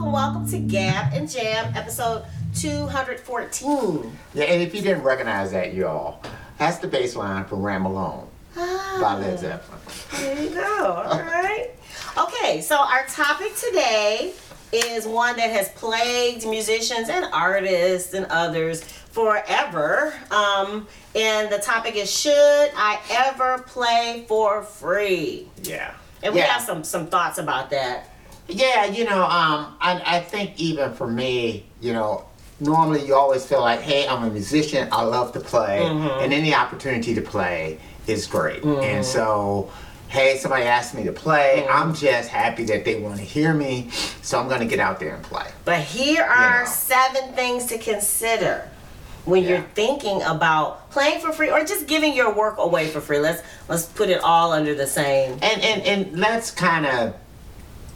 All right, welcome, welcome, welcome to Gab and Jam, episode 214. Yeah, and if you didn't recognize that, y'all, that's the bass line from Ramble On by Led Zeppelin. There you go. All right. Okay, so our topic today is one that has plagued musicians and artists and others forever. Um, and the topic is Should I ever play for free? Yeah. And we yeah. have some some thoughts about that. Yeah, you know, um, I, I think even for me, you know, normally you always feel like, hey, I'm a musician, I love to play, Mm-hmm. and any opportunity to play is great. And so, hey, somebody asked me to play, Mm-hmm. I'm just happy that they want to hear me, so I'm going to get out there and play. But here are know. seven things to consider when you're thinking about playing for free or just giving your work away for free. Let's let's put it all under the same. And and and let's kind of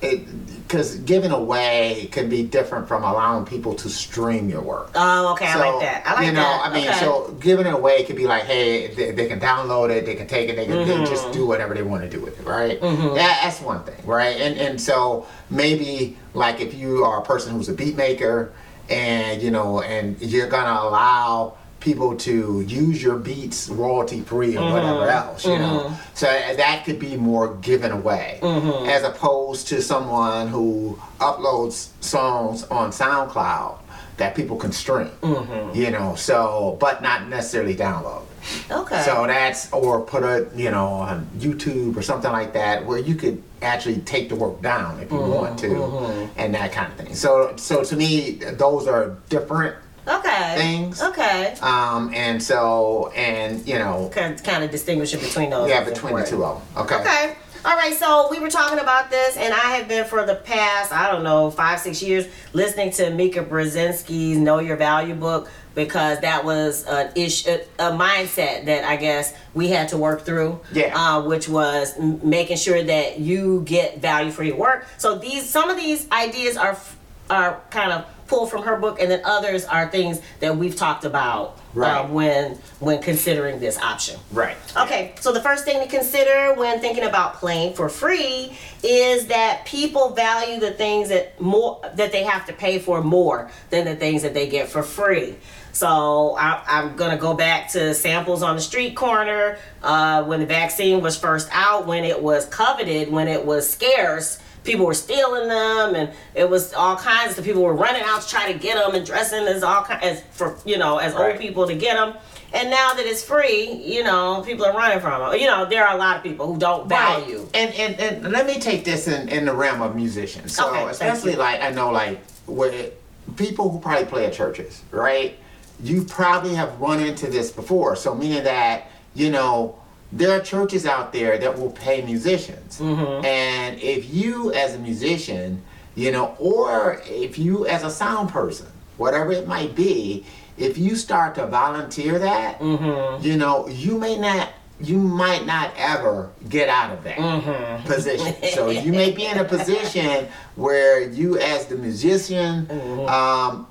because giving away could be different from allowing people to stream your work. Oh, okay, I like that. I like that. you know, that. I mean, okay. so giving it away could be like, hey, they, they can download it, they can take it, they can Mm-hmm. just do whatever they want to do with it, right? That, that's one thing, right? And and so maybe like if you are a person who's a beat maker, and you know, and you're gonna allow people to use your beats royalty free or whatever Mm-hmm. else, you know. So that could be more given away Mm-hmm. as opposed to someone who uploads songs on SoundCloud that people can stream. Mm-hmm. You know, so but not necessarily download. okay. So that's or put it, you know, on YouTube or something like that where you could actually take the work down if you Mm-hmm, want to and that kind of thing. So so to me those are different okay. things. Okay. um and so and you know Kind kind of distinguishing between those. yeah between the two of them. Okay. Okay. All right, so we were talking about this, and I have been for the past, I don't know, five, six years listening to Mika Brzezinski's Know Your Value book because that was an issue, a mindset that I guess we had to work through. Yeah. Uh, which was m- making sure that you get value for your work. So these, some of these ideas are f- are kind of pulled from her book, and then others are things that we've talked about uh, when when considering this option. Right. Okay, so the first thing to consider when thinking about playing for free is that people value the things that more that they have to pay for more than the things that they get for free. So I, I'm gonna go back to samples on the street corner uh, when the vaccine was first out, when it was coveted, when it was scarce. People were stealing them, and it was all kinds of people were running out to try to get them and dressing as all kinds as for you know as Right. old people to get them. And now that it's free, you know, people are running from it. You know, there are a lot of people who don't value. Right. And, and and let me take this in, in the realm of musicians. So Okay, especially like I know like where people who probably play at churches, right? You probably have run into this before. So meaning that, you know, there are churches out there that will pay musicians. Mm-hmm. And if you as a musician, you know, or if you as a sound person, whatever it might be, if you start to volunteer that, Mm-hmm. you know, you may not you might not ever get out of that Mm-hmm. position. So you may be in a position where you as the musician Mm-hmm. um,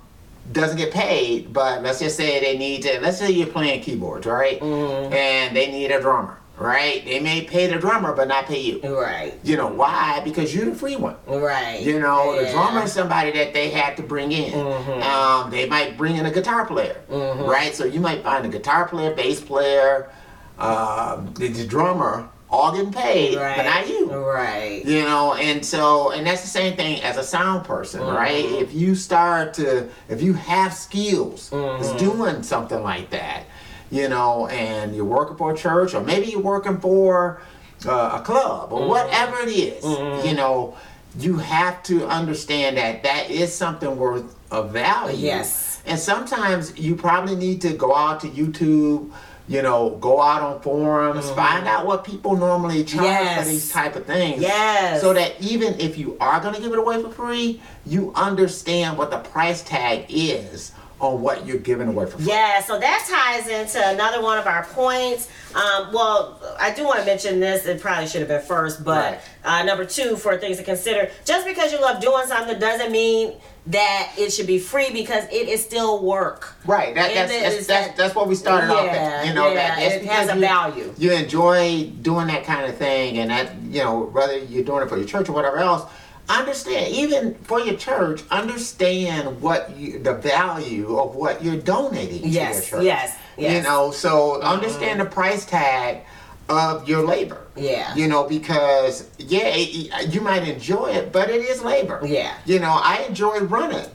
doesn't get paid, but let's just say they need to let's say you're playing keyboards, right? Mm-hmm. And they need a drummer, right? They may pay the drummer but not pay you. Right. You know why? Because you're the free one. Right. You know, the Yeah. drummer is somebody that they had to bring in. Mm-hmm. Um, they might bring in a guitar player, right? So you might find a guitar player, bass player, um, the, the drummer, all getting paid, Right. but not you. Right. You know, and so, and that's the same thing as a sound person, mm-hmm. right? If you start to, if you have skills, is mm-hmm. doing something like that, you know, and you're working for a church, or maybe you're working for uh, a club, or mm-hmm. whatever it is, you know, you have to understand that that is something worth of value. Yes. And sometimes you probably need to go out to YouTube, you know, go out on forums, mm-hmm. find out what people normally charge Yes. for these type of things. Yes. So that even if you are going to give it away for free, you understand what the price tag is on what you're giving away for free. Yeah, so that ties into another one of our points. Um, well, I do want to mention this. It probably should have been first, but Right. uh, number two for things to consider. Just because you love doing something doesn't mean that it should be free because it is still work. Right. That, that's, it that's, that's, that- that's what we started off Yeah, at. You know, yeah, that, it has a you- value. You enjoy doing that kind of thing, and that, you know, whether you're doing it for your church or whatever else, understand even for your church understand what you the value of what you're donating to Yes, your church yes, yes. you know so mm-hmm. understand the price tag of your labor Yeah. you know because yeah it- you might enjoy it but it is labor Yeah. you know i enjoy running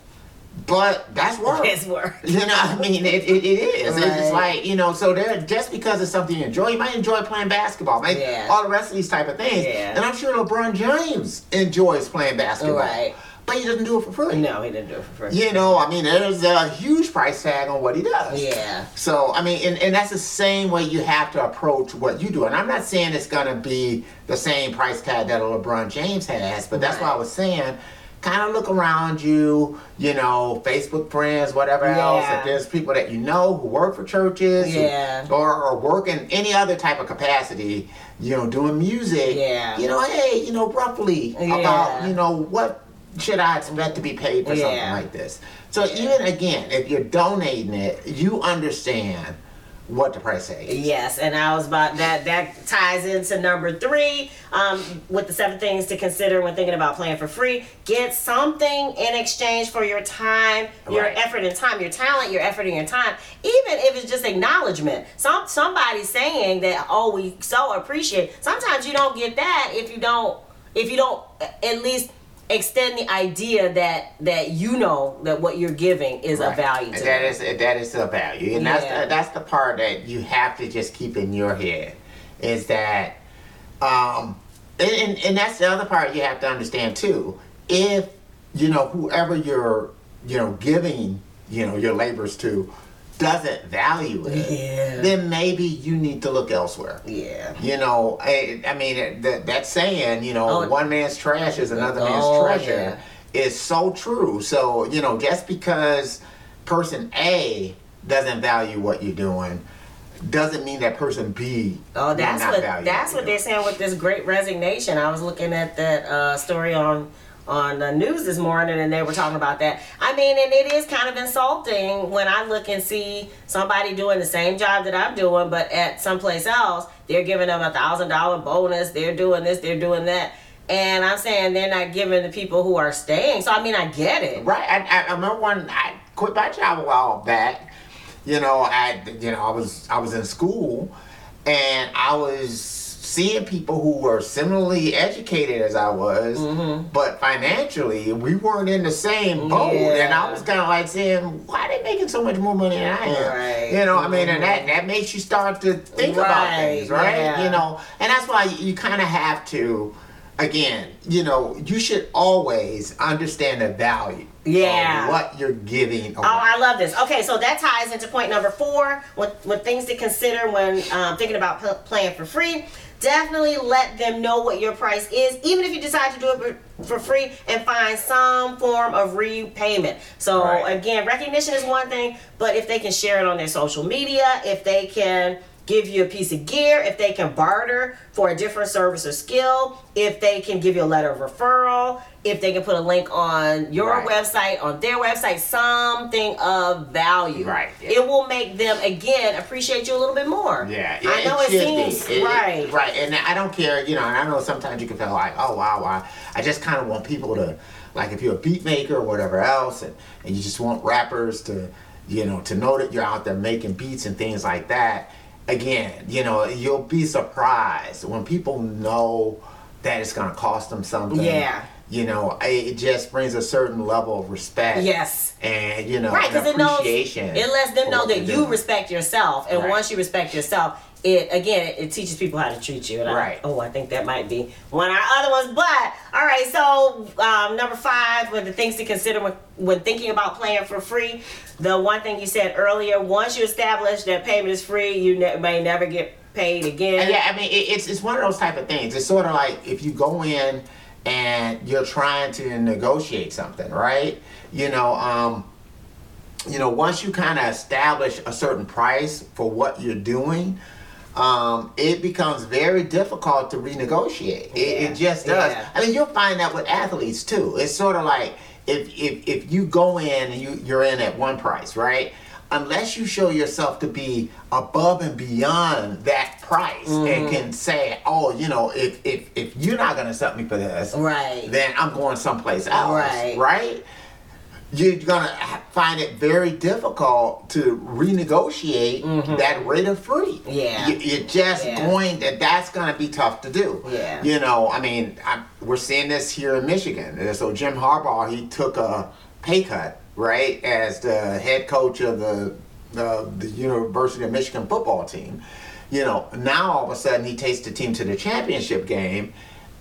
but that's work It's work. you know, what I mean, it, it, it is. It's like you know. So there, just because it's something you enjoy, you might enjoy playing basketball, Yeah. all the rest of these type of things. Yeah. And I'm sure LeBron James enjoys playing basketball, Right. but he doesn't do it for free. No, he didn't do it for free. You know, I mean, there's a huge price tag on what he does. Yeah. So I mean, and, and that's the same way you have to approach what you do. And I'm not saying it's gonna be the same price tag that a LeBron James has, but that's why I was saying, kind of look around you, you know, Facebook friends, whatever else. If there's people that you know who work for churches, who- Yeah. or or work in any other type of capacity, you know, doing music. Yeah. You know, hey, you know, roughly Yeah. about you know what should I expect to be paid for something like this. So even again, if you're donating it, you understand what the price tag is. Yes, and I was about that. That ties into number three um, with the seven things to consider when thinking about playing for free. Get something in exchange for your time, your Right. effort and time, your talent, your effort and your time. Even if it's just acknowledgement. Some somebody saying that, oh, we so appreciate. Sometimes you don't get that if you don't if you don't at least extend the idea that that you know that what you're giving is Right. of value to that is that is a value, and that's the, that's the part that you have to just keep in your head is that, um, and and that's the other part you have to understand too. If you know whoever you're you know giving you know your labors to doesn't value it, Yeah. then maybe you need to look elsewhere. yeah. You know, I, I mean, that, that saying, you know, Oh. one man's trash is another man's Oh, treasure is so true. So, you know, just because person A doesn't value what you're doing doesn't mean that person B Oh, that's what that's what what they're saying with this great resignation. I was looking at that uh, story on on the news this morning, and they were talking about that. I mean, and it is kind of insulting when I look and see somebody doing the same job that I'm doing, but at someplace else, they're giving them a thousand dollar bonus. They're doing this. They're doing that. And I'm saying they're not giving the people who are staying. So I mean, I get it. Right. I, I, remember when I quit my job a while back. You know, I you know I was I was in school, and I was seeing people who were similarly educated as I was, Mm-hmm. but financially we weren't in the same boat. And I was kind of like saying, why are they making so much more money than I am? Right. You know, I mean, and that that makes you start to think about things, right? yeah. You know, and that's why you, kind of have to. Again, you know, you should always understand the value Yeah. of what you're giving away. Oh, I love this. Okay, so that ties into point number four with, with things to consider when um, thinking about pl- playing for free. Definitely let them know what your price is, even if you decide to do it for, free, and find some form of repayment. So, Right. again, recognition is one thing, but if they can share it on their social media, if they can give you a piece of gear, if they can barter for a different service or skill, if they can give you a letter of referral, if they can put a link on your Right. website, on their website, something of value. Right, yeah. It will make them again appreciate you a little bit more. Yeah, I know it, should seems. It- it- right. right, and I don't care, you know. And I know sometimes you can feel like, oh wow, wow. I just kind of want people to, like, if you're a beat maker or whatever else, and, and you just want rappers to, you know, to know that you're out there making beats and things like that. Again, you know, you'll be surprised when people know that it's gonna cost them something. Yeah. You know, it just brings a certain level of respect. Yes. And you know, Right, because it knows it lets them know that you doing. respect yourself, and Right. once you respect yourself, it again it, teaches people how to treat you. And I- Right. oh, I think that might be one of our other ones. But all right, so um, number five, with the things to consider when when thinking about playing for free, the one thing you said earlier: once you establish that payment is free, you ne- may never get paid again. And yeah, I mean, it, it's it's one of those type of things. It's sort of like if you go in and you're trying to negotiate something, right? You know, um, you know, once you kind of establish a certain price for what you're doing, um, it becomes very difficult to renegotiate. It, Yeah, it just does. yeah. I mean, you'll find that with athletes too. It's sort of like if if, if you go in and you you're in at one price, right? unless you show yourself to be above and beyond that price Mm-hmm. and can say, oh, you know, if if if you're not gonna accept me for this, Right. then I'm going someplace else, Right. right? You're gonna find it very difficult to renegotiate that rate of free. Mm-hmm. Yeah. You, you're just Yeah. going that. That's gonna be tough to do. Yeah. You know, I mean, I, we're seeing this here in Michigan. Uh, So Jim Harbaugh, he took a pay cut, right, as the head coach of the the, the University of Michigan football team. You know, now all of a sudden he takes the team to the championship game,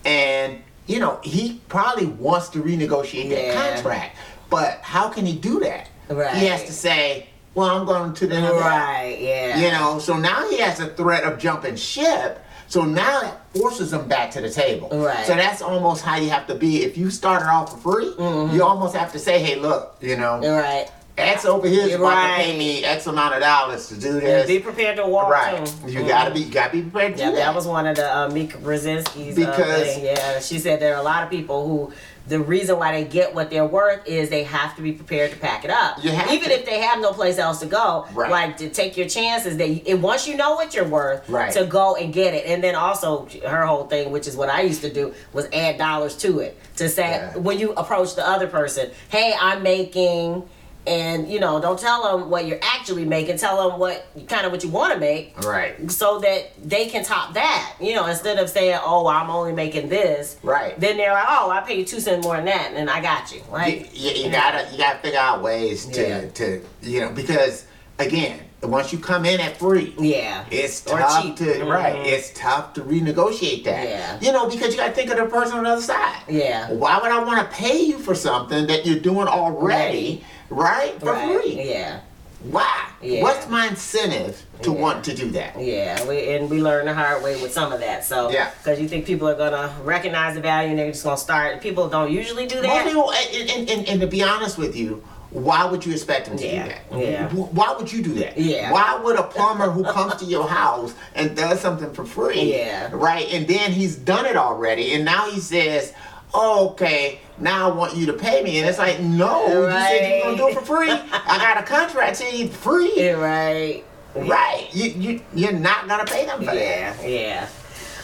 and you know he probably wants to renegotiate Yeah. that contract. But how can he do that? Right. He has to say, "Well, I'm going to the NFL." Right. Yeah. You know, so now he has a threat of jumping ship. So now it forces him back to the table. Right. So that's almost how you have to be. If you started off for free, Mm-hmm. you almost have to say, "Hey, look, you know, Right. X over here is about right. to pay me X amount of dollars to do this." be prepared to walk right. too. You Mhm. gotta be. You gotta be prepared to Yeah, do that that. was one of the uh, Mika Brzezinski's Because- uh. Yeah, she said there are a lot of people who the reason why they get what they're worth is they have to be prepared to pack it up. You Even to. if they have no place else to go, Right. like to take your chances. That and once you know what you're worth, Right. to go and get it. And then also her whole thing, which is what I used to do, was add dollars to it to say Yeah. when you approach the other person, hey, I'm making. And you know, don't tell them what you're actually making. Tell them what kind of what you want to make, right. so that they can top that. You know, instead of saying, "Oh, I'm only making this," Right. then they're like, "Oh, I pay you two cents more than that, and I got you." you, Like, you, you gotta you gotta figure out ways to Yeah. to you know because again once you come in at free yeah, It's tough to Mhm. right. It's tough to renegotiate that. Yeah. You know, because you got to think of the person on the other side. Yeah. Why would I want to pay you for something that you're doing already, right? For right. free. Yeah, Why? Yeah. What's my incentive to Yeah. want to do that? yeah. We and we learned the hard way with some of that. So, Yeah. because you think people are gonna recognize the value and they're just gonna start. People don't usually do that. people, and, and, and, and to be honest with you, why would you expect them to Yeah, do that? yeah. Why would you do that? Yeah. Why would a plumber who comes to your house and does something for free, Yeah. right, and then he's done it already, and now he says, okay, now I want you to pay me. And it's like, no, you said you were going to do it for free. I got a contract to saying free. Yeah, right. Right. You, you, you're not going to pay them for that. Yeah, yeah.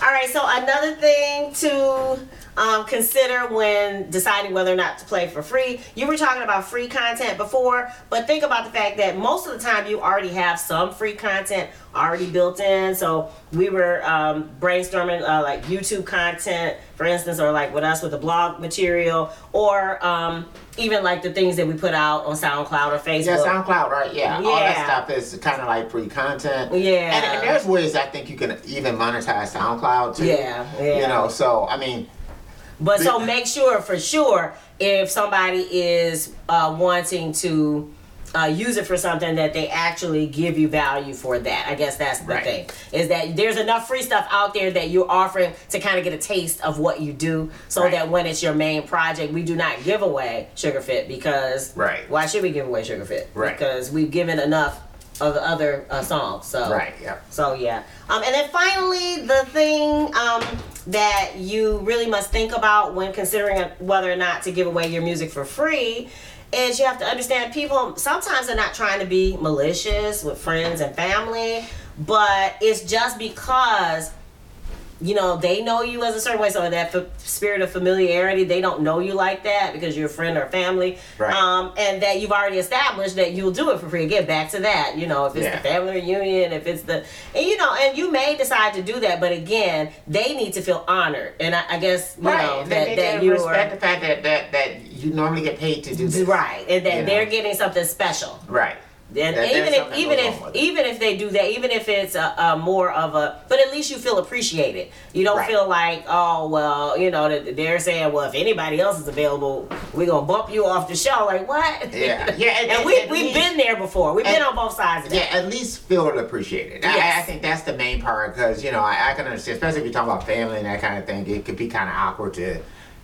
All right, so another thing to um, consider when deciding whether or not to play for free. You were talking about free content before, but think about the fact that most of the time you already have some free content already built in. So we were um, brainstorming uh, like YouTube content, for instance, or like with us with the blog material, or um, even like the things that we put out on SoundCloud or Facebook. Yeah, SoundCloud, right? Yeah, all that stuff is kind of like free content. Yeah. and, and there's ways I think you can even monetize SoundCloud too. Yeah, yeah. You know, so I mean, But so make sure for sure if somebody is uh, wanting to uh, use it for something that they actually give you value for that. I guess that's the Right. thing is that there's enough free stuff out there that you're offering to kind of get a taste of what you do, so Right. that when it's your main project, we do not give away Sugarfoot because Right. why should we give away Sugarfoot? Right. Because we've given enough of the other uh, songs. So right? Yeah. so yeah. Um, and then finally, the thing um, that you really must think about when considering whether or not to give away your music for free is you have to understand people sometimes are not trying to be malicious with friends and family, but it's just because you know they know you as a certain way so that f- spirit of familiarity they don't know you like that because you're a friend or family Right. um, and that you've already established that you'll do it for free get back to that you know if it's Yeah. the family reunion if it's the and you know and you may decide to do that but again they need to feel honored and i, I guess you know right. that, they, that they you respect are the fact that, that that you normally get paid to do this. right and that You know. they're getting something special Right. And That- even if even if on with it. even if they do that, even if it's a, a more of a, but at least you feel appreciated. You don't Right. feel like, oh well, you know, that they're saying, well, if anybody else is available, we're gonna bump you off the show. Like what? Yeah. Yeah, and- and, we we've we- been there before. We've been on both sides of Yeah, at least feel appreciated. I- I, I think that's the main part because you know I, I can understand, especially if you're talking about family and that kind of thing. It could be kind of awkward to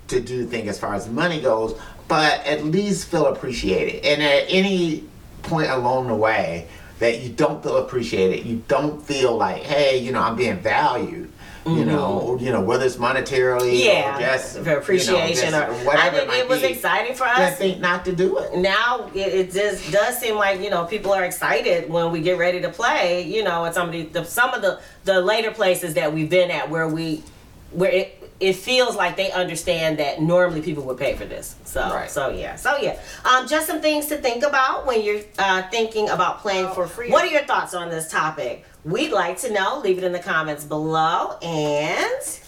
to do things as far as money goes, but at least feel appreciated. And at any point along the way that you don't feel appreciated, you don't feel like, hey, you know, I'm being valued. You mm-hmm. know, you know whether it's monetarily Yeah, or just for appreciation you know, or whatever I it think it might was be. exciting for Just us. think not to do it. now it, it just does seem like you know people are excited when we get ready to play you know at some of the, the some of the the later places that we've been at where we where it it feels like they understand that normally people would pay for this so Right. so yeah so yeah um just some things to think about when you're uh, thinking about playing for free what are your thoughts on this topic we'd like to know leave it in the comments below and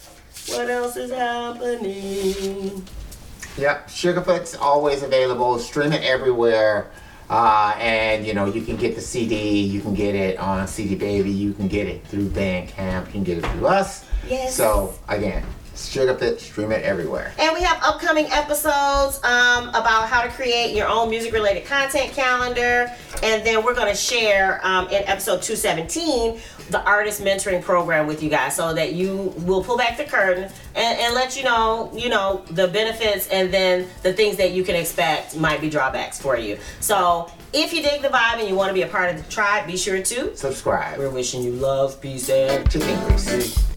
what else is happening Yep, Sugarfoot's always available. Stream it everywhere. Uh, and you know you can get the CD, you can get it on CD Baby, you can get it through Bandcamp, you can get it through us. Yes. So again, Sugarfoot, stream it everywhere. And we have upcoming episodes um, about how to create your own music related content calendar. And then we're going to share um, in episode 217 the artist mentoring program with you guys so that you will pull back the curtain and, and let you know, you know, the benefits and then the things that you can expect might be drawbacks for you. So if you dig the vibe and you want to be a part of the tribe, be sure to. Subscribe We're wishing you love, peace, and to Increase.